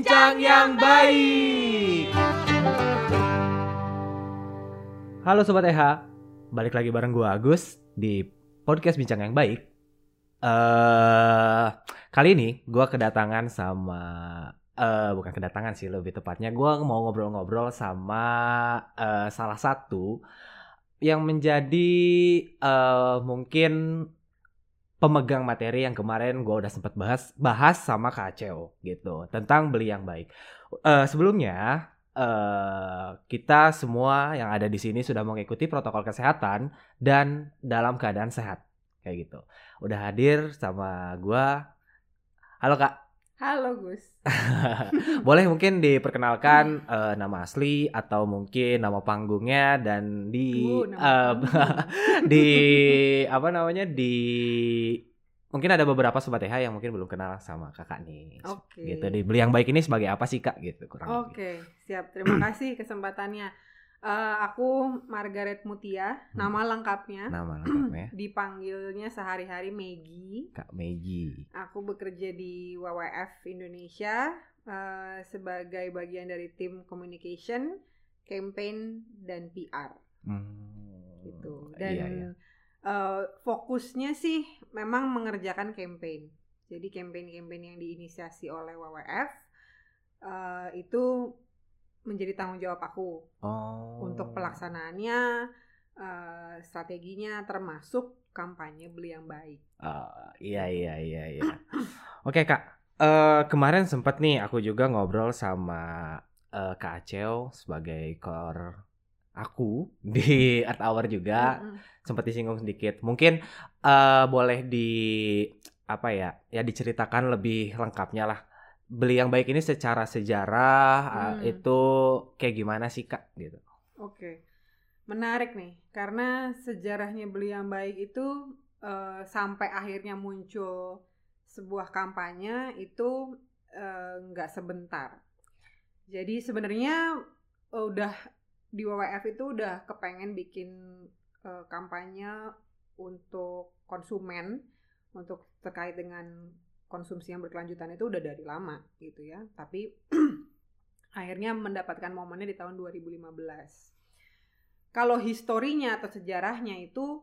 Bincang yang baik. Halo Sobat EH, balik lagi bareng gue Agus di podcast Bincang yang baik. eh kali ini gue kedatangan sama eh bukan kedatangan sih lebih tepatnya gue mau ngobrol-ngobrol sama eh, salah satu yang menjadi eh mungkin pemegang materi yang kemarin gue udah sempat bahas bahas sama Kak Aceo gitu tentang beli yang baik. Eh sebelumnya eh kita semua yang ada di sini sudah mengikuti protokol kesehatan dan dalam keadaan sehat kayak gitu. Udah hadir sama gua. Halo Kak. Halo Gus. Boleh mungkin diperkenalkan eh, nama asli atau mungkin nama panggungnya dan di Uh, panggung. di apa namanya di mungkin ada beberapa sobat TH yang mungkin belum kenal sama kakak nih. Oke. Gitu di beli yang baik ini sebagai apa sih kak gitu kurang Oke, siap. Terima kasih kesempatannya. Eh, aku Margaret Mutia, Hmm. nama lengkapnya. Nama lengkapnya Dipanggilnya sehari-hari Maggie. Kak Meiji. Aku bekerja di WWF Indonesia eh, sebagai bagian dari tim communication, campaign dan PR Hmm, gitu. Dan iya, iya. eh, fokusnya sih memang mengerjakan campaign. Jadi campaign-campaign yang diinisiasi oleh WWF eh, itu menjadi tanggung jawab aku Oh. untuk pelaksanaannya, eh, strateginya termasuk kampanye beli yang baik. Ah, iya iya iya iya. Oke kak, Eh kemarin sempat nih aku juga ngobrol sama eh, Kak Aceo sebagai core aku di Art Hour juga Mm-mm. sempat disinggung sedikit. Mungkin eh boleh di apa ya ya diceritakan lebih lengkapnya lah. Beli yang baik ini secara sejarah eh, Hmm. itu kayak gimana sih kak gitu? Oke, menarik nih karena sejarahnya beli yang baik itu eh, sampai akhirnya muncul sebuah kampanye itu eh, nggak sebentar. Jadi sebenarnya eh, udah di WWF itu udah kepengen bikin eh, kampanye untuk konsumen untuk terkait dengan konsumsi yang berkelanjutan itu udah dari lama gitu ya. Tapi akhirnya mendapatkan momennya di tahun 2015 kalau historinya atau sejarahnya itu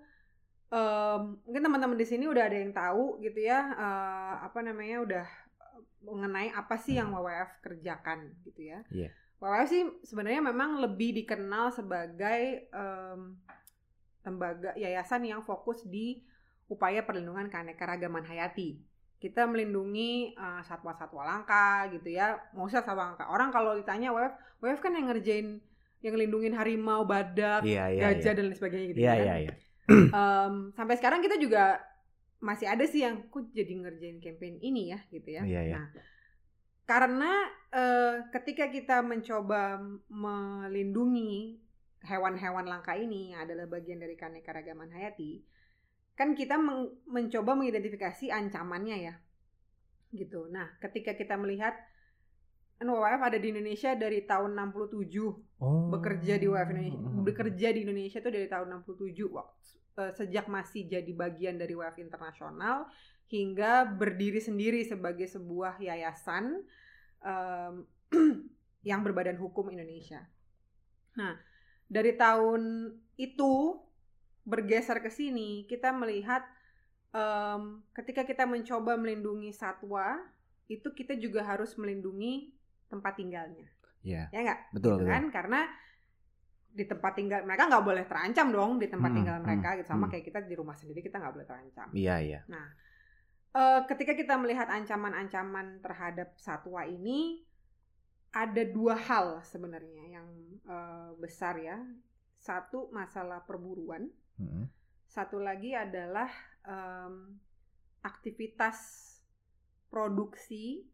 em, mungkin teman-teman di sini udah ada yang tahu gitu ya eh, apa namanya udah mengenai apa sih yang WWF kerjakan gitu ya. Iya. WWF sih sebenarnya memang lebih dikenal sebagai em, lembaga yayasan yang fokus di upaya perlindungan keanekaragaman hayati. Kita melindungi eh, satwa-satwa langka gitu ya. Mau satwa langka. Orang kalau ditanya WWF, WWF kan yang ngerjain yang ngelindungin harimau, badak, Iya iya gajah iya. dan lain sebagainya gitu Iya kan. iya iya. Em, sampai sekarang kita juga masih ada sih yang kok jadi ngerjain campaign ini ya gitu ya. Iya, iya. Nah, karena eh, ketika kita mencoba melindungi hewan-hewan langka ini yang adalah bagian dari keanekaragaman hayati, kan kita meng- mencoba mengidentifikasi ancamannya ya. Gitu. Nah, ketika kita melihat kan WWF ada di Indonesia dari tahun 67 Oh. bekerja di WWF Indonesia bekerja di Indonesia itu dari tahun 67 waktu eh, sejak masih jadi bagian dari WWF internasional hingga berdiri sendiri sebagai sebuah yayasan em, yang berbadan hukum Indonesia. Nah, dari tahun itu bergeser ke sini kita melihat em, ketika kita mencoba melindungi satwa itu kita juga harus melindungi tempat tinggalnya Iya. ya nggak Betul, gitu betul. kan karena di tempat tinggal mereka nggak boleh terancam dong di tempat Hmm, tinggal mereka hmm, gitu sama hmm. kayak kita di rumah sendiri kita nggak boleh terancam Iya iya. nah eh, ketika kita melihat ancaman-ancaman terhadap satwa ini ada dua hal sebenarnya yang eh, besar ya satu masalah perburuan Satu lagi adalah em, aktivitas produksi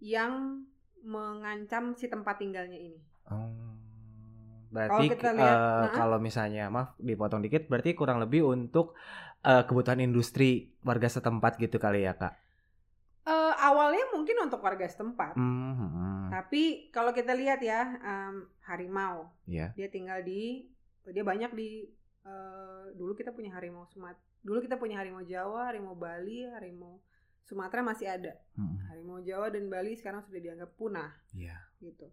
yang mengancam si tempat tinggalnya ini Oh. Berarti kita eh, lihat, nah. kalau misalnya maaf dipotong dikit berarti kurang lebih untuk eh, kebutuhan industri warga setempat gitu kali ya kak. Eh, awalnya mungkin untuk warga setempat, Hmm, hmm, tapi kalau kita lihat ya em, harimau, Iya. dia tinggal di, dia banyak di eh, dulu kita punya harimau Sumat, dulu kita punya harimau Jawa, harimau Bali, harimau Sumatera masih ada. Mm-mm. Harimau Jawa dan Bali sekarang sudah dianggap punah Iya. gitu.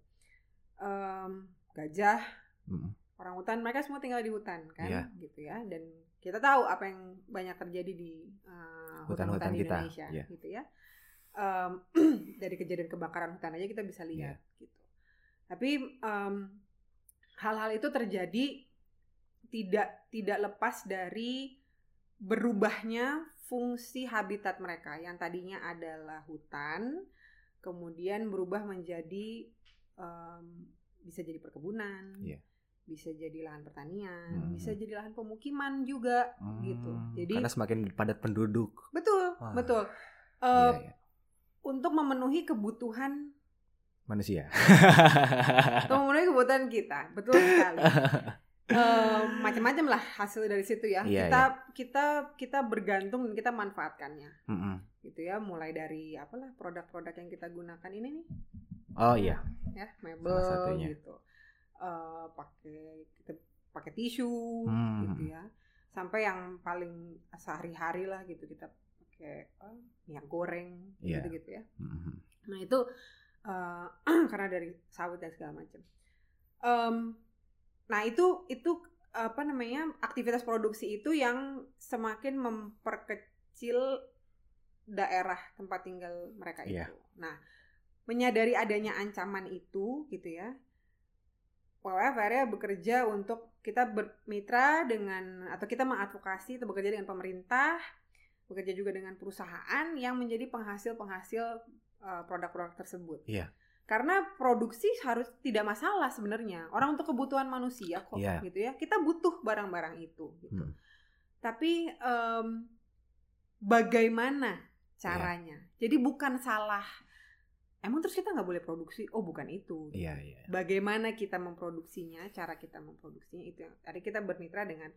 Em, gajah, Mm-mm. orang hutan mereka semua tinggal di hutan kan Iya. gitu ya dan kita tahu apa yang banyak terjadi di uh, hutan-hutan Hutan-hutan di kita, Indonesia iya. gitu ya Em, dari kejadian kebakaran hutan aja kita bisa lihat Iya. gitu tapi em, hal-hal itu terjadi tidak tidak lepas dari berubahnya fungsi habitat mereka yang tadinya adalah hutan kemudian berubah menjadi em, bisa jadi perkebunan Iya. bisa jadi lahan pertanian Hmm. bisa jadi lahan pemukiman juga gitu Hmm, jadi karena semakin padat penduduk. betul Wah. betul Iya, Eh, iya. untuk memenuhi kebutuhan Manusia. atau memenuhi kebutuhan kita betul sekali Macam-macam lah hasil dari situ ya Iya, kita kita kita bergantung dan kita manfaatkannya Mm-mm. gitu ya mulai dari apalah produk-produk yang kita gunakan ini nih Oh iya. ya mebel Salah satunya. gitu Eh, pakai kita pakai tisu Hmm. gitu ya sampai yang paling sehari-hari lah gitu kita pakai eh, minyak goreng Iya. gitu gitu ya Mm-mm. nah itu eh, karena dari sawit dan segala macam Em, nah itu itu apa namanya aktivitas produksi itu yang semakin memperkecil daerah tempat tinggal mereka itu Iya. nah menyadari adanya ancaman itu gitu ya WWF akhirnya bekerja untuk kita bermitra dengan atau kita mengadvokasi atau bekerja dengan pemerintah, bekerja juga dengan perusahaan yang menjadi penghasil-penghasil uh, produk-produk tersebut. Iya. Karena produksi harus tidak masalah sebenarnya. Orang untuk kebutuhan manusia kok Iya. gitu ya. Kita butuh barang-barang itu gitu. Hmm. Tapi em, bagaimana caranya? Jadi bukan salah. Emang terus kita nggak boleh produksi? Oh bukan itu. gitu Iya, iya. bagaimana kita memproduksinya, cara kita memproduksinya itu yang tadi kita bermitra dengan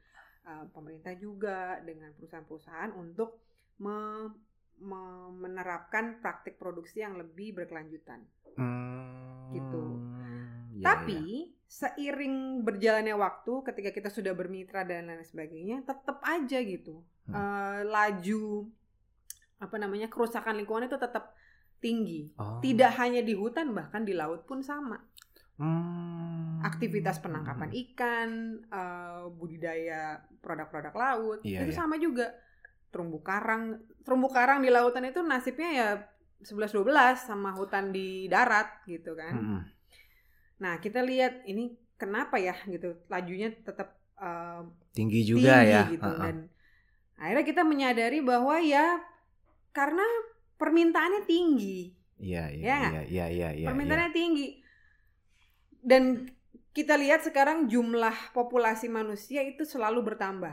uh, pemerintah juga dengan perusahaan-perusahaan untuk me- menerapkan praktik produksi yang lebih berkelanjutan. Hmm, Gitu. iya, Tapi iya. seiring berjalannya waktu, ketika kita sudah bermitra dan lain sebagainya, tetap aja gitu Hmm. uh, laju apa namanya kerusakan lingkungan itu tetap tinggi. Oh. Tidak hanya di hutan, bahkan di laut pun sama. Hmm. aktivitas penangkapan ikan, eh, budidaya produk-produk laut, Iya, itu iya. sama juga. Terumbu karang, terumbu karang di lautan itu nasibnya ya 11-12 sama hutan di darat gitu kan. Mm-mm. Nah kita lihat ini kenapa ya gitu, lajunya tetap eh, Tinggi juga tinggi ya. gitu Ha-ha. dan akhirnya kita menyadari bahwa ya karena permintaannya tinggi. Iya, iya, Ya iya, iya, iya, iya. permintaannya tinggi dan kita lihat sekarang jumlah populasi manusia itu selalu bertambah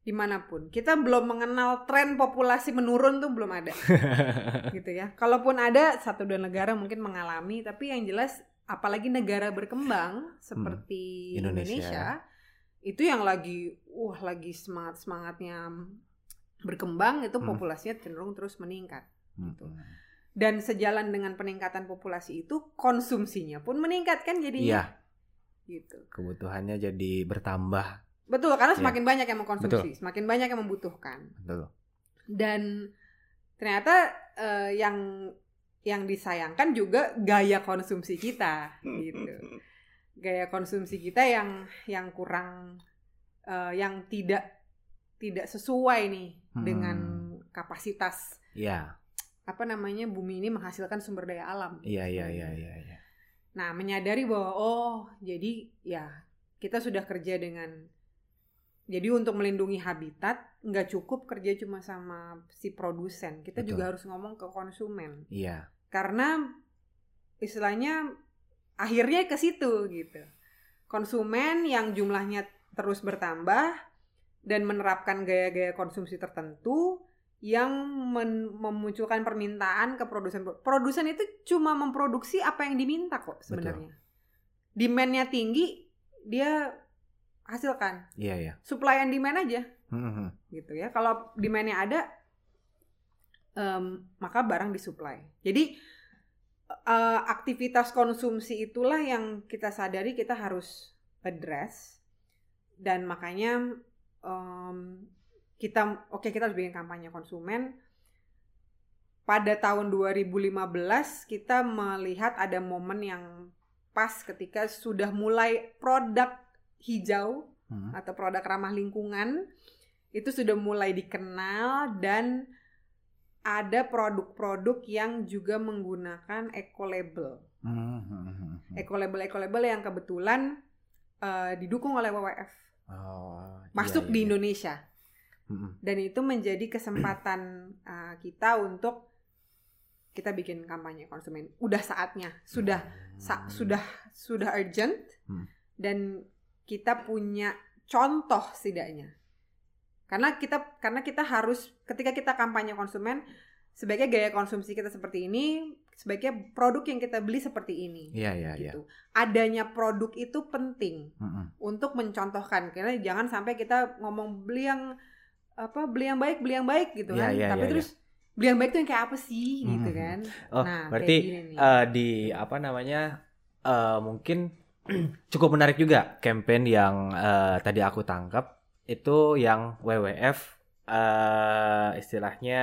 di mana pun kita belum mengenal tren populasi menurun tuh belum ada gitu ya kalaupun ada satu dua negara mungkin mengalami tapi yang jelas apalagi negara berkembang seperti Hmm. Indonesia. Indonesia. itu yang lagi wah lagi semangat semangatnya berkembang itu Hmm. populasinya cenderung terus meningkat Mm-mm. dan sejalan dengan peningkatan populasi itu konsumsinya pun meningkat kan Iya, jadinya gitu kebutuhannya jadi bertambah. Betul karena Iya. semakin banyak yang mengkonsumsi semakin banyak yang membutuhkan Betul. dan ternyata eh, yang yang disayangkan juga gaya konsumsi kita gitu gaya konsumsi kita yang yang kurang eh, yang tidak tidak sesuai nih Hmm. dengan kapasitas Iya, apa namanya bumi ini menghasilkan sumber daya alam iya, iya, iya, iya, iya. Nah, menyadari bahwa oh, jadi ya kita sudah kerja dengan jadi untuk melindungi habitat nggak cukup kerja cuma sama si produsen, kita Betul. juga harus ngomong ke konsumen Iya, karena istilahnya akhirnya ke situ gitu. Konsumen yang jumlahnya terus bertambah dan menerapkan gaya-gaya konsumsi tertentu yang men- memunculkan permintaan ke produsen. Produsen itu cuma memproduksi apa yang diminta kok sebenarnya. Demand-nya tinggi, dia hasilkan. iya, iya. Supply and demand aja Mm-mm. gitu ya. Kalau demand-nya ada, em, maka barang disuplai. Jadi eh, aktivitas konsumsi itulah yang kita sadari kita harus address dan makanya em, kita oke kita harus bikin kampanye konsumen. pada tahun 2015 kita melihat ada momen yang pas ketika sudah mulai produk hijau Hmm. atau produk ramah lingkungan itu sudah mulai dikenal dan ada produk-produk yang juga menggunakan eco label. Hmm, hmm, hmm, hmm. Eco label eco label yang kebetulan eh, didukung oleh WWF Oh, masuk iya, di iya. Indonesia Hmm, dan itu menjadi kesempatan eh, kita untuk kita bikin kampanye konsumen. Udah saatnya, sudah sa- sudah sudah urgent Hmm. dan kita punya contoh setidaknya karena kita karena kita harus ketika kita kampanye konsumen sebaiknya gaya konsumsi kita seperti ini sebaiknya produk yang kita beli seperti ini Iya, iya, iya. gitu adanya produk itu penting Hmm, hmm. untuk mencontohkan karena jangan sampai kita ngomong beli yang apa beli yang baik beli yang baik gitu Iya, kan iya, tapi iya, terus beli yang baik itu yang kayak apa sih gitu Hmm. kan Oh, nah berarti kayak gini nih. eh, di apa namanya eh, mungkin cukup menarik juga campaign yang eh, tadi aku tangkap. Itu yang WWF eh istilahnya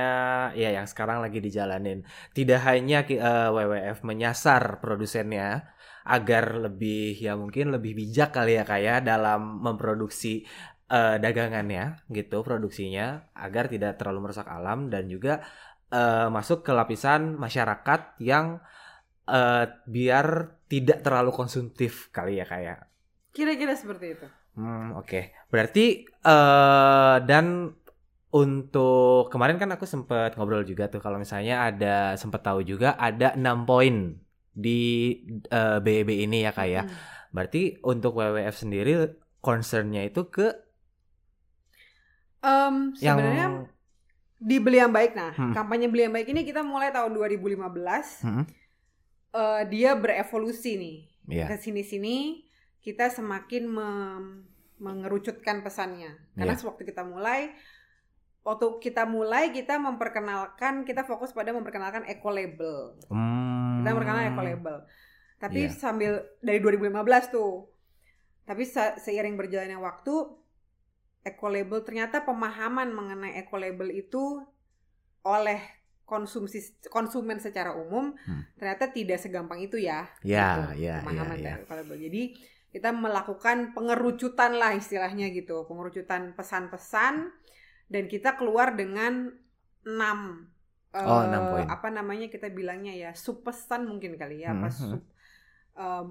ya yang sekarang lagi dijalanin. Tidak hanya ki- eh, WWF menyasar produsennya agar lebih ya mungkin lebih bijak kali ya kayak dalam memproduksi eh, dagangannya gitu produksinya agar tidak terlalu merusak alam dan juga eh, masuk ke lapisan masyarakat yang eh, biar tidak terlalu konsumtif kali ya kayak. kira-kira seperti itu Hmm, oke. Berarti eh dan untuk kemarin kan aku sempat ngobrol juga tuh kalau misalnya ada sempat tahu juga ada enam poin di eh, BEB ini ya kayak. Hmm. Berarti untuk WWF sendiri concernnya itu ke yang sebenarnya di beli yang baik nah Hmm. kampanye beli yang baik ini kita mulai tahun 2015 Hmm, Eh, dia berevolusi nih ya. ke sini-sini kita semakin mem- mengerucutkan pesannya karena Iya. sewaktu kita mulai waktu kita mulai kita memperkenalkan kita fokus pada memperkenalkan eco label Hmm. kita memperkenalkan eco label tapi Iya. sambil dari 2015 tuh tapi se- seiring berjalannya waktu eco label ternyata pemahaman mengenai eco label itu oleh konsumsi konsumen secara umum Hmm. ternyata tidak segampang itu ya Ya, gitu, ya, pemahaman ya, ya. label. jadi kita melakukan pengerucutan lah istilahnya gitu pengerucutan pesan-pesan dan kita keluar dengan enam Oh, poin. apa namanya kita bilangnya ya sub pesan mungkin kali ya apa Mhm. sub em,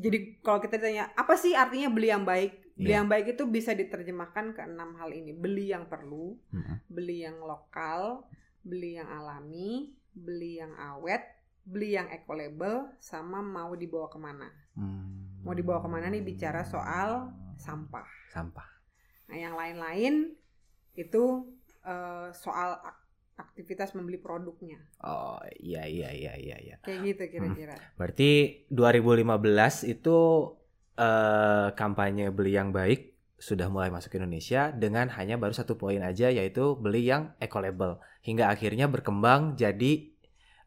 jadi kalau kita tanya apa sih artinya beli yang baik beli Iya. yang baik itu bisa diterjemahkan ke enam hal ini beli yang perlu Hmm. beli yang lokal beli yang alami beli yang awet beli yang eco label sama mau dibawa ke mana Hmm. mau dibawa ke mana nih bicara soal sampah sampah. nah yang lain-lain itu eh, soal ak- aktivitas membeli produknya Oh iya iya iya iya iya. kayak gitu kira-kira Berarti 2015 itu eh, kampanye beli yang baik sudah mulai masuk ke Indonesia dengan hanya baru satu poin aja yaitu beli yang eco label hingga akhirnya berkembang jadi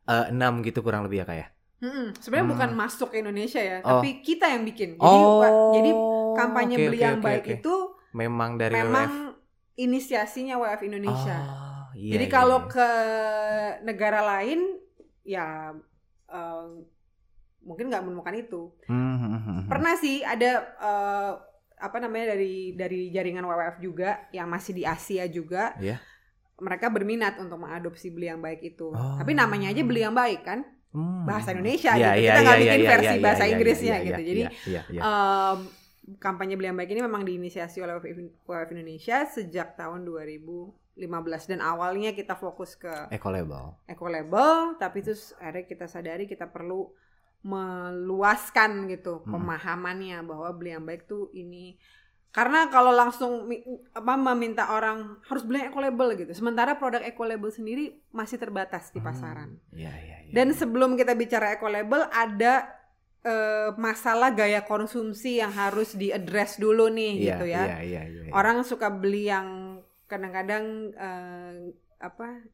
eh, enam gitu kurang lebih ya kayak. Mm-mm. sebenarnya Hmm. bukan masuk ke Indonesia ya Oh. tapi kita yang bikin jadi oh, jadi kampanye oke, beli oke, yang oke, baik oke. itu memang dari memang inisiasinya WF Indonesia Oh, iya, Jadi iya, kalau iya. ke negara lain ya eh, mungkin nggak menemukan itu. Hmm, hmm, hmm, hmm. Pernah sih ada eh, apa namanya dari dari jaringan WWF juga yang masih di Asia juga. Iya. Mereka berminat untuk mengadopsi beli yang baik itu. Oh. Tapi namanya aja beli yang baik kan, Hmm. bahasa Indonesia Iya, gitu. iya, Kita nggak iya, bikin iya, versi iya, bahasa iya, Inggrisnya iya, gitu. iya, Jadi iya, iya, iya. em, kampanye beli yang baik ini memang diinisiasi oleh WWF Indonesia sejak tahun 2015 dan awalnya kita fokus ke eco label. eco label tapi terus akhirnya kita sadari kita perlu meluaskan gitu Hmm. pemahamannya bahwa beli yang baik tuh ini karena kalau langsung apa meminta orang harus beli yang eco label gitu sementara produk eco label sendiri masih terbatas di pasaran Hmm, Iya, iya, iya. dan sebelum kita bicara eco label ada eh, masalah gaya konsumsi yang harus diadres dulu nih Iya, gitu ya Iya, iya, iya, iya. orang suka beli yang kadang-kadang eh, apa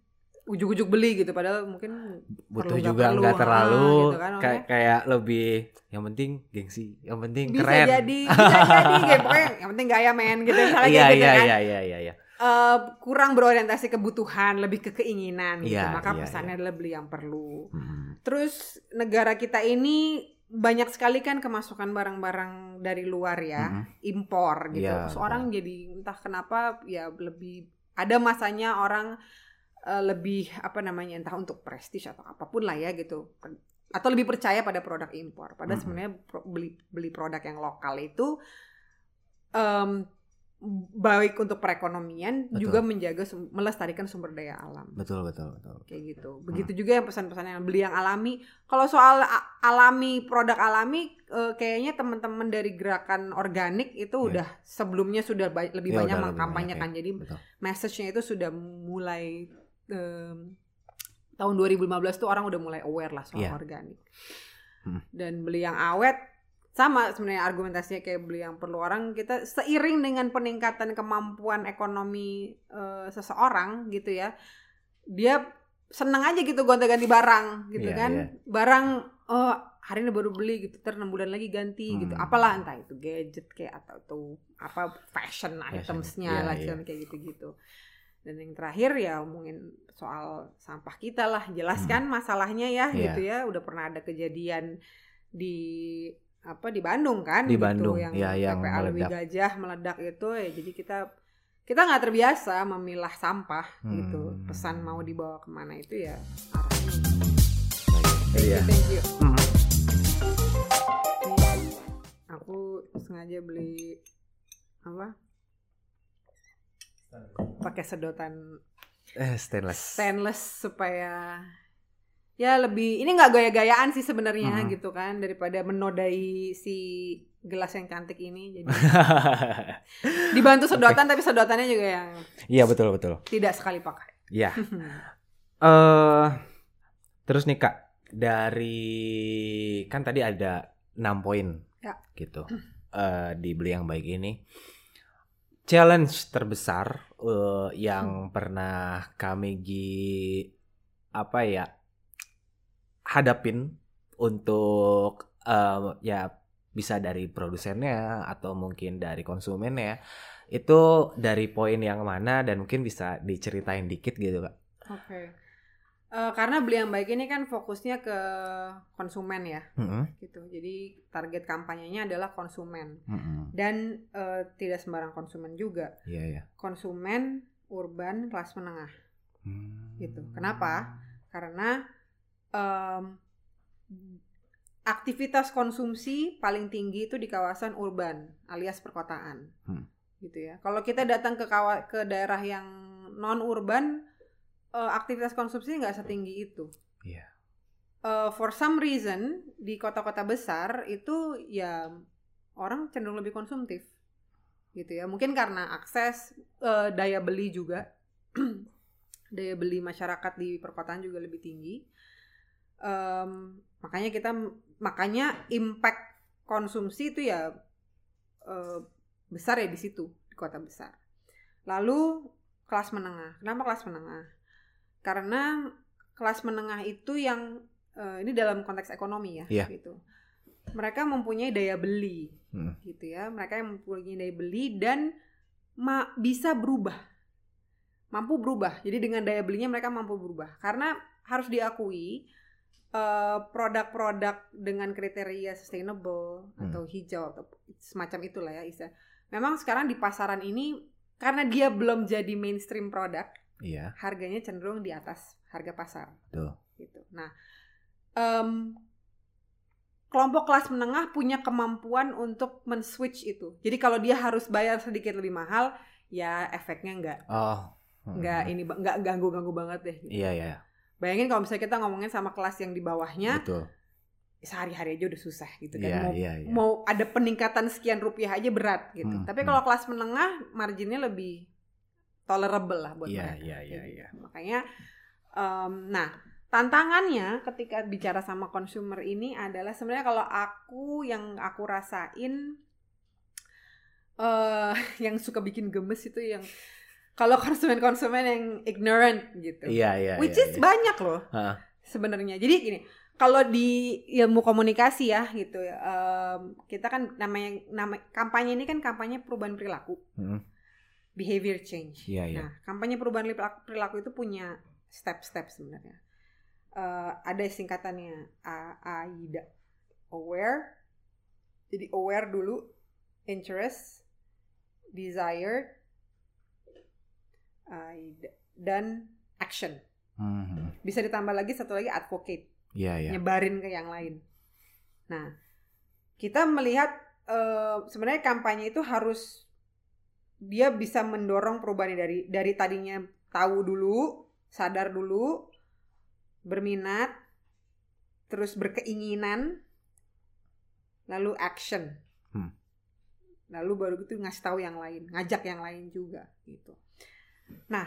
ujuk-ujuk beli gitu padahal mungkin butuh perlu juga nggak ah, terlalu gitu kan, kayak kayak lebih yang penting gengsi yang penting bisa keren jadi bisa jadi kayak pokoknya yang penting gaya men gitu misalnya iya kayak gitu iya kan iya iya iya iya eh, kurang berorientasi kebutuhan, lebih ke keinginan gitu. Iya, Maka iya, pesannya adalah beli yang perlu. Hmm. Terus negara kita ini banyak sekali kan kemasukan barang-barang dari luar ya, Mhm. impor gitu. Iya, Terus orang jadi entah kenapa ya lebih ada masanya orang eh, lebih apa namanya entah untuk prestis atau apa pun lah ya gitu. Atau lebih percaya pada produk impor. Padahal Mhm. sebenarnya pro- beli beli produk yang lokal itu em, baik untuk perekonomian Betul. juga menjaga melestarikan sumber daya alam Betul betul betul. kayak gitu. Begitu juga yang pesan-pesan yang beli yang alami. Kalau soal alami produk alami, eh, kayaknya teman-teman dari gerakan organik itu Iya. udah sebelumnya sudah ba- lebih Ya, banyak mengkampanyekan. banyak, Jadi Betul. message-nya itu sudah mulai em, tahun 2015 tuh orang udah mulai aware lah soal Iya. organik. Hmm. Dan beli yang awet sama sebenarnya argumentasinya kayak beli yang perlu orang kita seiring dengan peningkatan kemampuan ekonomi eh, seseorang gitu ya dia seneng aja gitu gonta-ganti barang gitu Iya, kan iya. barang oh hari ini baru beli gitu ter enam bulan lagi ganti gitu Hmm. apalah entah itu gadget kayak atau tuh apa fashion Fashion, itemsnya iya, lah iya. kayak gitu-gitu dan yang terakhir ya ngomongin soal sampah kita lah jelaskan masalahnya ya Iya. gitu ya udah pernah ada kejadian di apa di Bandung kan Di gitu, Bandung, yang ya, yang TPA meledak. Gajah meledak itu ya jadi kita kita nggak terbiasa memilah sampah gitu Hmm. pesan mau dibawa ke mana itu ya arahnya Baik. thank you Iya. thank you Hmm. Aku sengaja beli apa pakai sedotan Eh stainless. stainless supaya ya lebih ini nggak gaya-gayaan sih sebenarnya Mhm. gitu kan daripada menodai si gelas yang cantik ini jadi dibantu sedotan tapi sedotannya juga yang Iya betul betul. tidak sekali pakai Iya. Eh terus nih Kak, dari kan tadi ada 6 poin. Ya. Gitu. Eh di beli yang baik ini. Challenge terbesar eh, yang pernah kami gi apa ya hadapin untuk eh, ya bisa dari produsennya atau mungkin dari konsumennya itu dari poin yang mana dan mungkin bisa diceritain dikit gitu kak. Oke Eh, karena beli yang baik ini kan fokusnya ke konsumen ya Mm-mm. gitu jadi target kampanyenya adalah konsumen Mm-mm. dan eh, tidak sembarang konsumen juga Iya ya. konsumen urban kelas menengah Hmm. Gitu. Kenapa? karena em, aktivitas konsumsi paling tinggi itu di kawasan urban alias perkotaan Hmm. gitu ya kalau kita datang ke kawa ke daerah yang non urban eh, aktivitas konsumsi nggak setinggi itu. Iya. Eh, for some reason di kota-kota besar itu ya orang cenderung lebih konsumtif gitu ya. Mungkin karena akses eh, daya beli juga. Daya beli masyarakat di perkotaan juga lebih tinggi. Em, makanya kita makanya impact konsumsi itu ya eh, besar ya di situ di kota besar. Lalu kelas menengah. Kenapa kelas menengah karena kelas menengah itu yang eh, ini dalam konteks ekonomi ya Iya. gitu mereka mempunyai daya beli Hmm. gitu ya mereka yang mempunyai daya beli dan ma- bisa berubah mampu berubah jadi dengan daya belinya mereka mampu berubah karena harus diakui eh, produk-produk dengan kriteria sustainable Hmm. atau hijau atau semacam itulah ya istilah memang sekarang di pasaran ini karena dia belum jadi mainstream produk Iya. harganya cenderung di atas harga pasar. Betul. Gitu. Nah, em, kelompok kelas menengah punya kemampuan untuk men-switch itu. Jadi kalau dia harus bayar sedikit lebih mahal, ya efeknya nggak Oh. nggak ini ba- nggak ganggu-ganggu banget deh. gitu. Iya ya. Bayangin kalau misalnya kita ngomongin sama kelas yang di bawahnya, Betul. sehari-hari aja udah susah gitu kan. Iya mau, iya iya. mau ada peningkatan sekian rupiah aja berat gitu. Hmm, Tapi hmm. kalau kelas menengah, marginnya lebih tolerable lah buat Iya mereka. iya kayak iya gitu. iya. Makanya, em, nah tantangannya ketika bicara sama consumer ini adalah sebenarnya kalau aku yang aku rasain, eh yang suka bikin gemes itu yang kalau konsumen-konsumen yang ignorant gitu, Iya iya. which iya, is iya. banyak loh Hah. sebenarnya. Jadi gini, kalau di ilmu komunikasi ya gitu, ya, em, kita kan namanya nama kampanye ini kan kampanye perubahan perilaku. Hmm. Behavior change. Iya, iya. Nah, kampanye perubahan perilaku, itu punya step-step sebenarnya. Eh, ada singkatannya A- AIDA. Aware. Jadi aware dulu, interest, desire, AIDA, dan action. Mhm. Bisa ditambah lagi satu lagi advocate, Iya, iya. nyebarin ke yang lain. Nah, kita melihat eh, sebenarnya kampanye itu harus dia bisa mendorong perubahan dari dari tadinya tahu dulu, sadar dulu, berminat, terus berkeinginan, lalu action. Hmm. Lalu baru itu ngasih tahu yang lain, ngajak yang lain juga gitu. Nah,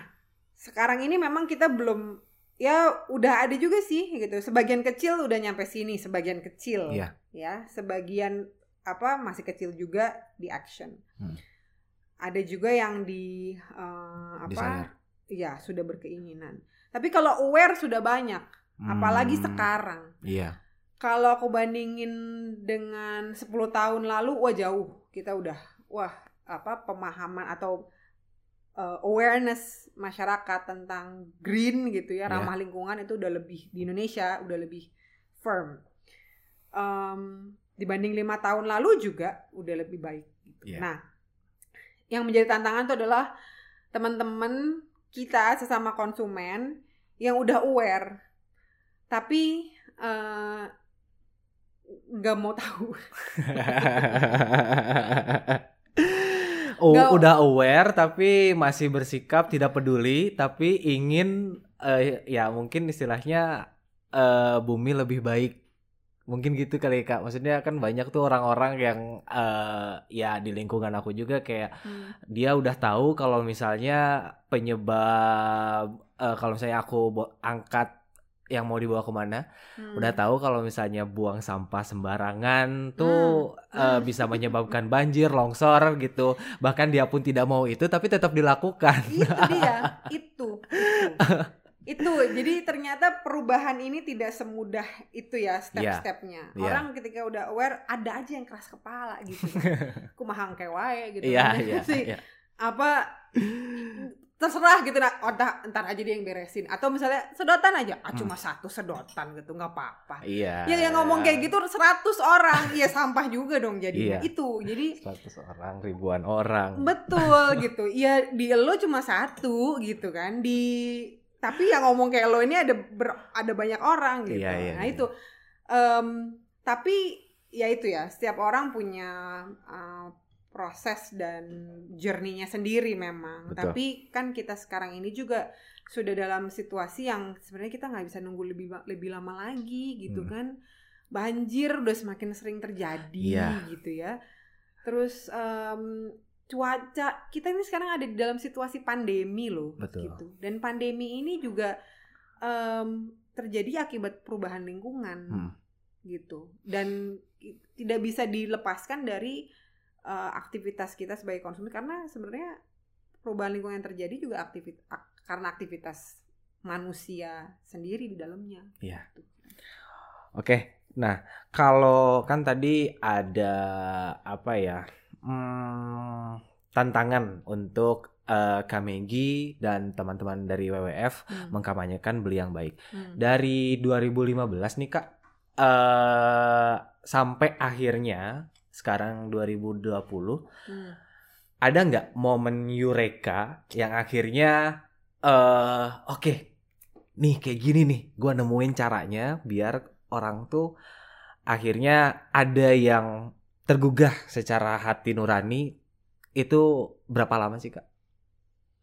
sekarang ini memang kita belum ya udah ada juga sih gitu. Sebagian kecil udah nyampe sini, sebagian kecil. Iya. Ya, sebagian apa masih kecil juga di action. Hmm. Ada juga yang di eh, apa? Desire. Ya, sudah berkeinginan. Tapi kalau aware sudah banyak, apalagi Hmm, sekarang. Iya. Kalau aku bandingin dengan 10 tahun lalu, wah jauh. Kita udah wah apa pemahaman atau uh, awareness masyarakat tentang green gitu ya, Iya. ramah lingkungan itu udah lebih di Indonesia udah lebih firm. Um, dibanding lima tahun lalu juga udah lebih baik. Gitu. Iya. Nah, yang menjadi tantangan itu adalah teman-teman kita sesama konsumen yang udah aware, tapi eh, nggak mau tahu. Oh, Nggak- udah aware tapi masih bersikap tidak peduli tapi ingin eh, ya mungkin istilahnya eh, bumi lebih baik mungkin gitu kali kak maksudnya kan banyak tuh orang-orang yang eh, ya di lingkungan aku juga kayak Hmm. dia udah tahu kalau misalnya penyebab eh, kalau misalnya aku angkat yang mau dibawa ke mana Hmm. udah tahu kalau misalnya buang sampah sembarangan tuh Hmm. bisa menyebabkan banjir, longsor gitu. Bahkan dia pun tidak mau itu tapi tetap dilakukan. itu dia itu itu itu jadi ternyata perubahan ini tidak semudah itu ya step-stepnya Iya. orang ketika udah aware ada aja yang keras kepala gitu kumahang kayak wae gitu Iya, kan. iya, Si- iya. apa terserah gitu nah oh, dah, ntar aja dia yang beresin atau misalnya sedotan aja ah Hmm. cuma satu sedotan gitu nggak apa-apa Iya. ya yang ngomong kayak gitu 100 orang ya sampah juga dong jadinya Iya. itu jadi 100 orang, ribuan orang. Betul gitu. Iya di lo cuma satu gitu kan. Di tapi yang ngomong kayak lo ini ada ber- ada banyak orang gitu. Iya, iya, nah iya. itu. Em, tapi ya itu ya. Setiap orang punya uh, proses dan journey-nya sendiri memang. Betul. Tapi kan kita sekarang ini juga sudah dalam situasi yang sebenarnya kita nggak bisa nunggu lebih lebih lama lagi gitu Hmm. kan. Banjir udah semakin sering terjadi Iya. gitu ya. Terus em, cuaca kita ini sekarang ada di dalam situasi pandemi loh Betul. gitu dan pandemi ini juga em, terjadi akibat perubahan lingkungan Hmm. gitu dan tidak bisa dilepaskan dari eh, aktivitas kita sebagai konsumen karena sebenarnya perubahan lingkungan yang terjadi juga aktivit ak- karena aktivitas manusia sendiri di dalamnya Iya. Gitu. Oke. Nah, kalau kan tadi ada apa ya? Hmm, tantangan untuk eh, Kamegi dan teman-teman dari WWF Hmm. mengkampanyekan beli yang baik. Hmm. Dari 2015 nih Kak eh sampai akhirnya sekarang 2020 Hmm. ada nggak momen eureka yang akhirnya eh oke nih kayak gini nih gua nemuin caranya biar orang tuh akhirnya ada yang tergugah secara hati nurani itu berapa lama sih kak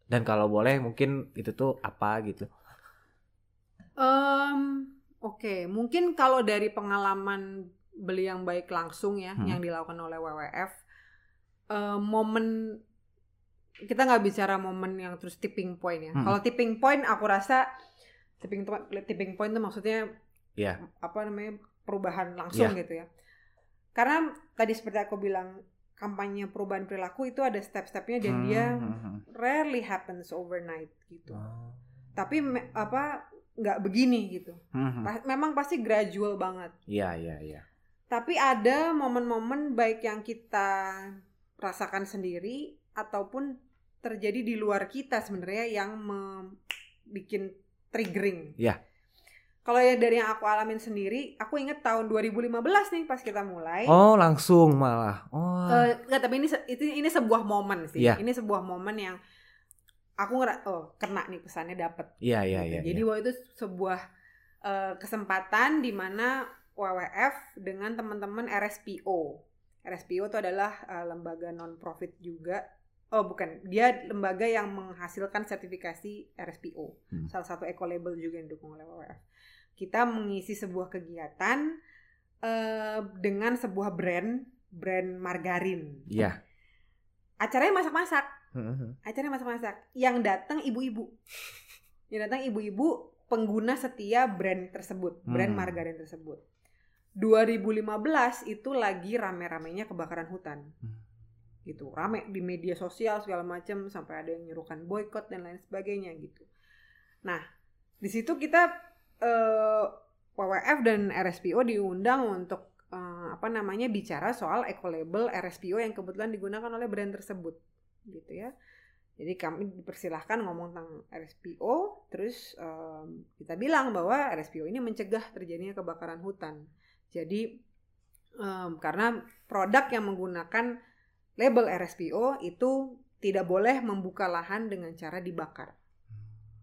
dan kalau boleh mungkin itu tuh apa gitu Em, Oke, mungkin kalau dari pengalaman beli yang baik langsung ya, Hmm. yang dilakukan oleh WWF, eh, momen kita nggak bicara momen yang terus tipping point ya. Hmm. Kalau tipping point, aku rasa tipping point, tipping point itu maksudnya Iya. apa namanya perubahan langsung Iya. gitu ya. Karena tadi seperti aku bilang kampanye perubahan perilaku itu ada step-stepnya dan dia Hmm, hmm, hmm. rarely happens overnight gitu. Oh. Tapi me- apa nggak begini gitu. Hmm, hmm. Pa- memang pasti gradual banget. Iya iya iya. Tapi ada momen-momen baik yang kita rasakan sendiri ataupun terjadi di luar kita sebenarnya yang bikin triggering. Iya. Kalau ya dari yang aku alamin sendiri, aku inget tahun 2015 nih pas kita mulai. Oh, langsung malah. Oh. Enggak, tapi ini itu ini sebuah momen sih. Iya. Ini sebuah momen yang aku ngera oh kena nih pesannya dapet. Iya, iya, gitu. iya. Jadi iya. waktu itu sebuah eh, kesempatan di mana WWF dengan teman-teman RSPO. RSPO itu adalah eh, lembaga non profit juga. Oh bukan, dia lembaga yang menghasilkan sertifikasi RSPO. Hmm. Salah satu eco label juga yang didukung oleh WWF. Kita mengisi sebuah kegiatan eh, dengan sebuah brand, brand margarin. Iya. Acaranya masak-masak acaranya masak-masak yang datang ibu-ibu yang datang ibu-ibu pengguna setia brand tersebut brand Hmm. margarin tersebut 2015 itu lagi rame-ramenya kebakaran hutan Hmm. gitu rame di media sosial segala macam sampai ada yang nyuruhkan boykot dan lain sebagainya gitu nah di situ kita eh, WWF dan RSPO diundang untuk eh, apa namanya bicara soal eco label RSPO yang kebetulan digunakan oleh brand tersebut gitu ya. Jadi kami dipersilahkan ngomong tentang RSPO, terus em, kita bilang bahwa RSPO ini mencegah terjadinya kebakaran hutan. Jadi em, karena produk yang menggunakan label RSPO itu tidak boleh membuka lahan dengan cara dibakar.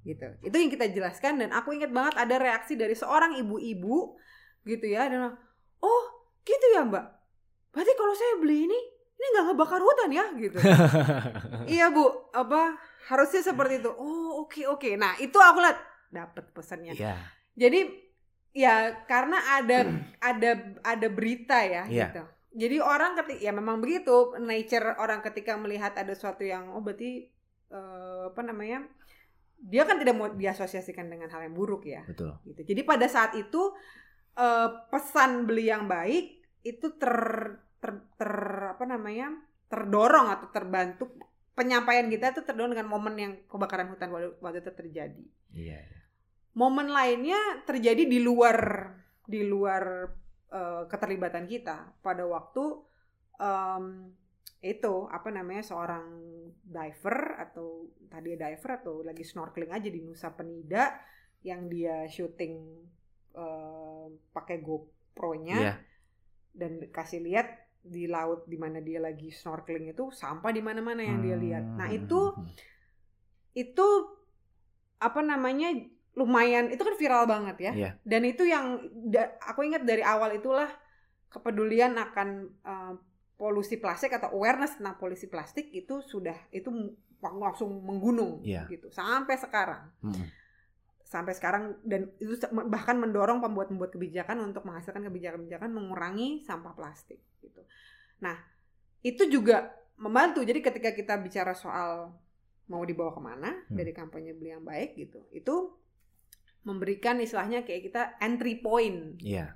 Gitu. Itu yang kita jelaskan dan aku ingat banget ada reaksi dari seorang ibu-ibu gitu ya dan "Oh, gitu ya, Mbak. Berarti kalau saya beli ini ini nggak ngebakar hutan ya?" gitu. Iya bu, apa harusnya seperti itu. Oh oke oke. Nah itu aku lihat dapat pesannya. Iya. Jadi ya karena ada ada ada berita ya Iya. gitu. Jadi orang ketika ya memang begitu nature orang ketika melihat ada sesuatu yang oh berarti eh, apa namanya dia kan tidak mau diasosiasikan dengan hal yang buruk ya Betul. gitu. Jadi pada saat itu eh, pesan beli yang baik itu ter, ter, ter- apa namanya terdorong atau terbantu penyampaian kita itu terdorong dengan momen yang kebakaran hutan waktu, waktu itu terjadi. Iya. iya. Momen lainnya terjadi di luar di luar eh, keterlibatan kita pada waktu em, itu apa namanya seorang diver atau tadi diver atau lagi snorkeling aja di Nusa Penida yang dia syuting eh, pakai GoPro-nya Iya. dan kasih lihat di laut di mana dia lagi snorkeling itu sampah di mana-mana yang dia lihat. Nah Hmm. itu itu apa namanya lumayan itu kan viral banget ya. Iya. Dan itu yang aku ingat dari awal itulah kepedulian akan eh, polusi plastik atau awareness tentang polusi plastik itu sudah itu lang- langsung menggunung Iya. gitu sampai sekarang Mhm. sampai sekarang dan itu bahkan mendorong pembuat-pembuat kebijakan untuk menghasilkan kebijakan-kebijakan mengurangi sampah plastik gitu. Nah, itu juga membantu. Jadi ketika kita bicara soal mau dibawa ke mana Hmm. dari kampanye beli yang baik gitu, itu memberikan istilahnya kayak kita entry point, Iya.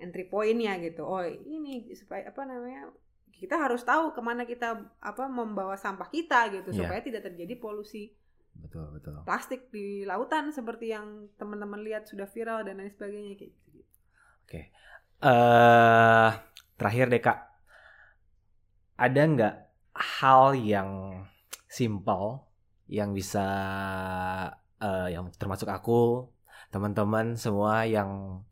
Entry pointnya gitu. Oh ini supaya apa namanya? Kita harus tahu ke mana kita apa membawa sampah kita gitu Iya. supaya tidak terjadi polusi Betul, betul. plastik di lautan seperti yang teman-teman lihat sudah viral dan lain sebagainya kayak gitu. eh terakhir deh kak, ada nggak hal yang simpel yang bisa eh, yang termasuk aku, teman-teman semua yang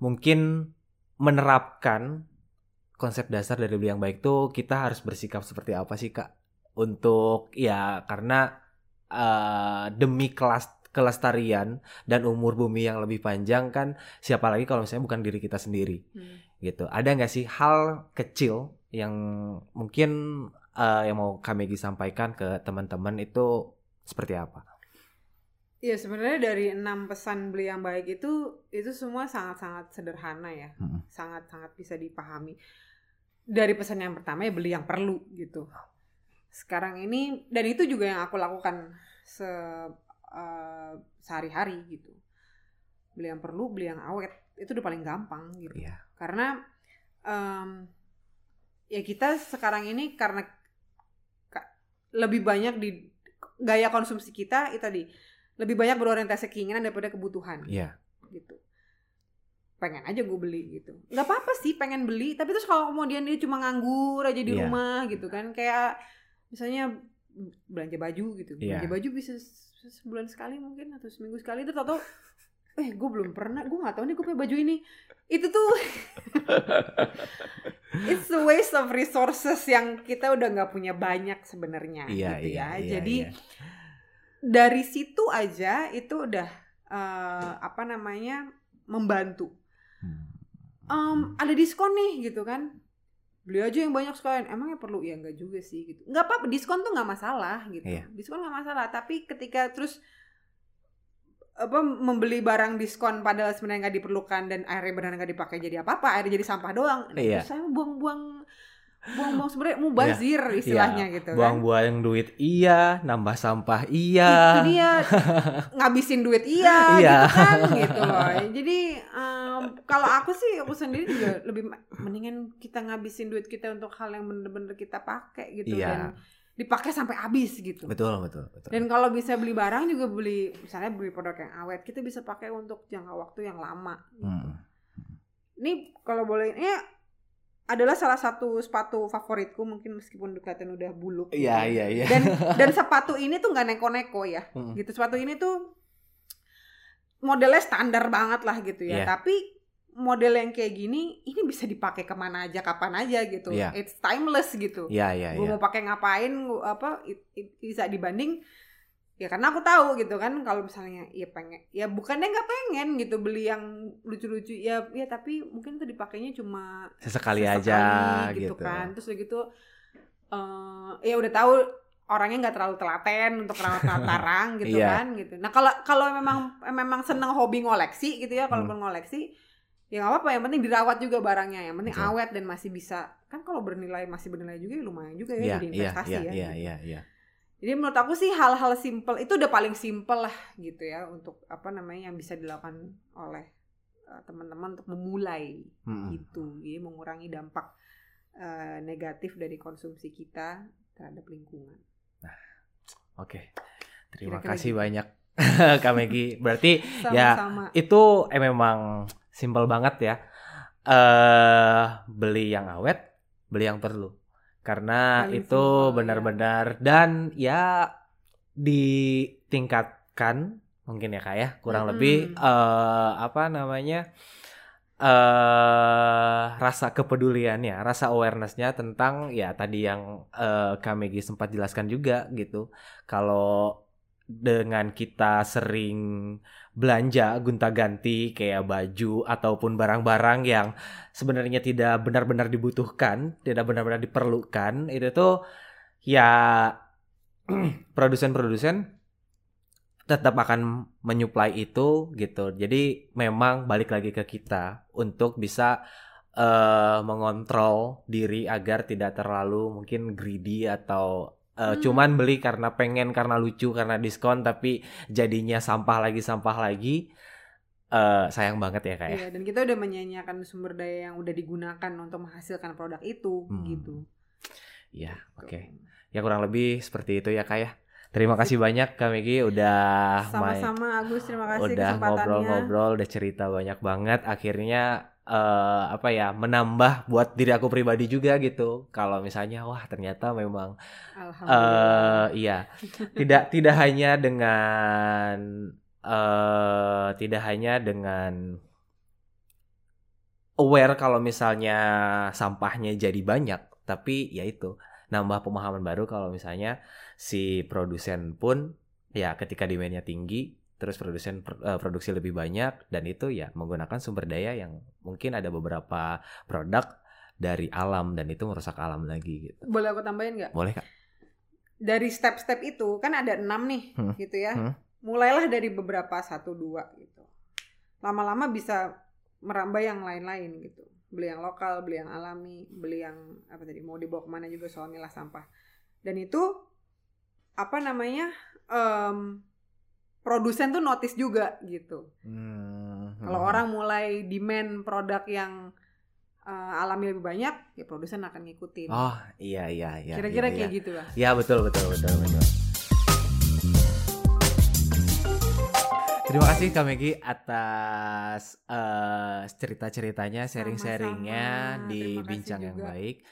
mungkin menerapkan konsep dasar dari beli yang baik tuh kita harus bersikap seperti apa sih kak? Untuk ya karena eh, demi kelas kelestarian dan umur bumi yang lebih panjang kan siapa lagi kalau misalnya bukan diri kita sendiri gitu. Ada nggak sih hal kecil yang mungkin eh, yang mau kami sampaikan ke teman-teman itu seperti apa? Iya sebenarnya dari enam pesan beli yang baik itu itu semua sangat-sangat sederhana ya, sangat-sangat bisa dipahami. Dari pesan yang pertama ya beli yang perlu gitu. Sekarang ini dan itu juga yang aku lakukan se eh, sehari-hari gitu. Beli yang perlu, beli yang awet itu udah paling gampang gitu. Iya. Karena em, ya kita sekarang ini karena ka- lebih banyak di gaya konsumsi kita itu tadi lebih banyak berorientasi keinginan daripada kebutuhan Iya. gitu pengen aja gue beli gitu nggak apa-apa sih pengen beli tapi terus kalau kemudian dia cuma nganggur aja di Iya. rumah gitu kan kayak misalnya belanja baju gitu Iya. belanja baju bisa se- sebulan sekali mungkin atau seminggu sekali terus tau eh gue belum pernah gue nggak tahu nih gue punya baju ini itu tuh it's a waste of resources yang kita udah nggak punya banyak sebenarnya Iya, gitu ya iya, jadi iya. Dari situ aja itu udah eh, apa namanya membantu. Em, ada diskon nih gitu kan. Beli aja yang banyak sekalian emangnya perlu? Ya enggak juga sih gitu. Nggak apa-apa diskon tuh nggak masalah gitu. Iya. diskon nggak masalah tapi ketika terus apa membeli barang diskon padahal sebenarnya nggak diperlukan dan akhirnya benar nggak dipakai jadi apa-apa akhirnya jadi sampah doang. Nah, Iya. terus saya buang-buang buang-buang sebenarnya mubazir istilahnya gitu kan Buang-buang duit iya, nambah sampah itu iya. dia ngabisin duit iya, Iya. gitu kan gitu loh jadi em, kalau aku sih aku sendiri juga lebih mendingan kita ngabisin duit kita untuk hal yang bener-bener kita pakai gitu Iya. dan dipakai sampai habis gitu Betul, betul, betul. dan kalau bisa beli barang juga beli misalnya beli produk yang awet kita bisa pakai untuk jangka waktu yang lama gitu. Hmm. ini kalau boleh ini adalah salah satu sepatu favoritku mungkin meskipun kelihatan udah buluk gitu Iya, ya. iya, iya. dan dan sepatu ini tuh nggak neko-neko ya Hmm. gitu sepatu ini tuh modelnya standar banget lah gitu ya Iya. tapi model yang kayak gini ini bisa dipakai ke mana aja kapan aja gitu Iya. it's timeless gitu Iya, iya, gue iya. mau pakai ngapain apa it- it- bisa dibanding ya karena aku tahu gitu kan kalau misalnya ya pengen ya bukannya nggak pengen gitu beli yang lucu-lucu ya ya tapi mungkin tuh dipakainya cuma Sesekali, sesekali aja gitu, gitu. kan terus udah gitu eh ya udah tahu orangnya nggak terlalu telaten untuk rawat-rawat barang gitu Iya. kan gitu nah kalau kalau memang memang seneng hobi ngoleksi gitu ya kalau Hmm. ngoleksi ya nggak apa-apa yang penting dirawat juga barangnya yang penting Betul. awet dan masih bisa kan kalau bernilai masih bernilai juga ya lumayan juga ya jadi iya, investasi iya, ya iya, gitu. iya, iya. Jadi menurut aku sih hal-hal simple itu udah paling simple lah gitu ya untuk apa namanya yang bisa dilakukan oleh eh, teman-teman untuk memulai Hmm. gitu jadi mengurangi dampak eh, negatif dari konsumsi kita terhadap lingkungan Oke. Terima Kira-kira kasih gitu. banyak Kak Megi. Berarti Ya, sama-sama itu eh, memang simpel banget ya. Eh beli yang awet, beli yang perlu. Karena Paling itu ya. benar-benar dan ya ditingkatkan mungkin ya Kak ya, kurang Mm-mm. lebih eh apa namanya? eh rasa kepeduliannya, rasa awarenessnya tentang ya tadi yang eh Kak Megi sempat jelaskan juga gitu. Kalau dengan kita sering belanja gonta-ganti kayak baju ataupun barang-barang yang sebenarnya tidak benar-benar dibutuhkan, tidak benar-benar diperlukan, itu tuh ya produsen-produsen tetap akan menyuplai itu gitu. Jadi memang balik lagi ke kita untuk bisa eh, mengontrol diri agar tidak terlalu mungkin greedy atau eh, Hmm. cuman beli karena pengen karena lucu karena diskon tapi jadinya sampah lagi sampah lagi. Eh, sayang banget ya kayak. Iya, dan kita udah menyanyiakan sumber daya yang udah digunakan untuk menghasilkan produk itu Hmm. gitu Iya, oke. Ya kurang lebih seperti itu ya kak ya. Terima kasih banyak Kak Megi udah sama-sama Agus terima kasih udah ngobrol-ngobrol, udah cerita banyak banget. Akhirnya eh, apa ya menambah buat diri aku pribadi juga gitu. Kalau misalnya wah ternyata memang alhamdulillah eh iya tidak tidak hanya dengan eh tidak hanya dengan aware kalau misalnya sampahnya jadi banyak, tapi ya itu nambah pemahaman baru kalau misalnya si produsen pun ya ketika demandnya tinggi terus produsen pr- eh, produksi lebih banyak dan itu ya menggunakan sumber daya yang mungkin ada beberapa produk dari alam dan itu merusak alam lagi gitu. boleh aku tambahin nggak Boleh Kak? dari step-step itu kan ada enam nih Hmm. gitu ya Hmm. mulailah dari beberapa satu dua gitu lama-lama bisa merambah yang lain-lain gitu beli yang lokal beli yang alami beli yang apa tadi mau dibawa ke mana juga soal milah sampah dan itu apa namanya em, produsen tuh notice juga gitu Hmm. kalau orang mulai demand produk yang eh, alami lebih banyak ya produsen akan ngikutin Oh iya iya iya. kira-kira iya, kayak iya. gitu lah Ya betul betul betul betul. Terima kasih Kak Megi atas eh, cerita-ceritanya, sharing-sharingnya di Bincang yang. Baik.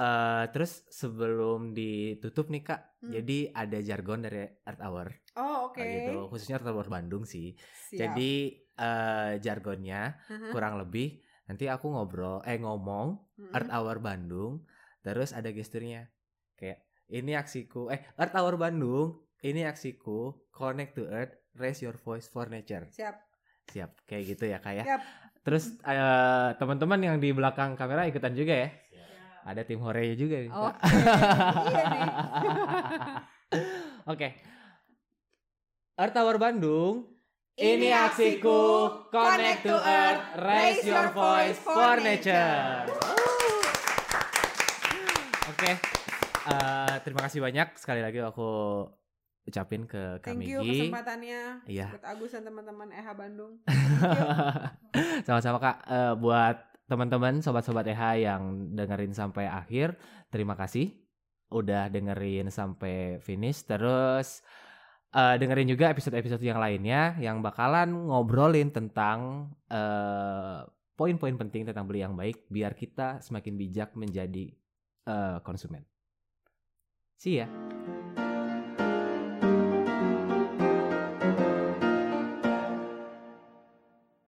Eh terus sebelum ditutup nih kak, Hmm. jadi ada jargon dari Earth Hour Oh, oke. kayak gitu, khususnya Earth Hour Bandung sih. Siap. Jadi eh jargonnya Aha. kurang lebih nanti aku ngobrol, eh ngomong Mm-mm. Earth Hour Bandung, terus ada gesturnya kayak ini aksiku, eh Earth Hour Bandung, ini aksiku, connect to Earth, raise your voice for nature. Siap. Siap, kayak gitu ya kak ya. Siap. Terus eh, teman-teman yang di belakang kamera ikutan juga ya. Ada tim Horenya juga nih. Oke. Iya nih. Oke. Earth Hour Bandung. Ini aksiku, connect to Earth, raise your voice for nature. Oke. Eh, terima kasih banyak sekali lagi aku ucapin ke Thank Kak you Migi. kesempatannya Iya. buat Agus dan teman-teman EH Bandung. Sama-sama Kak. Eh, buat teman-teman sobat-sobat EH yang dengerin sampai akhir, terima kasih udah dengerin sampai finish. Terus eh, dengerin juga episode-episode yang lainnya yang bakalan ngobrolin tentang eh, poin-poin penting tentang beli yang baik biar kita semakin bijak menjadi eh, konsumen. See ya.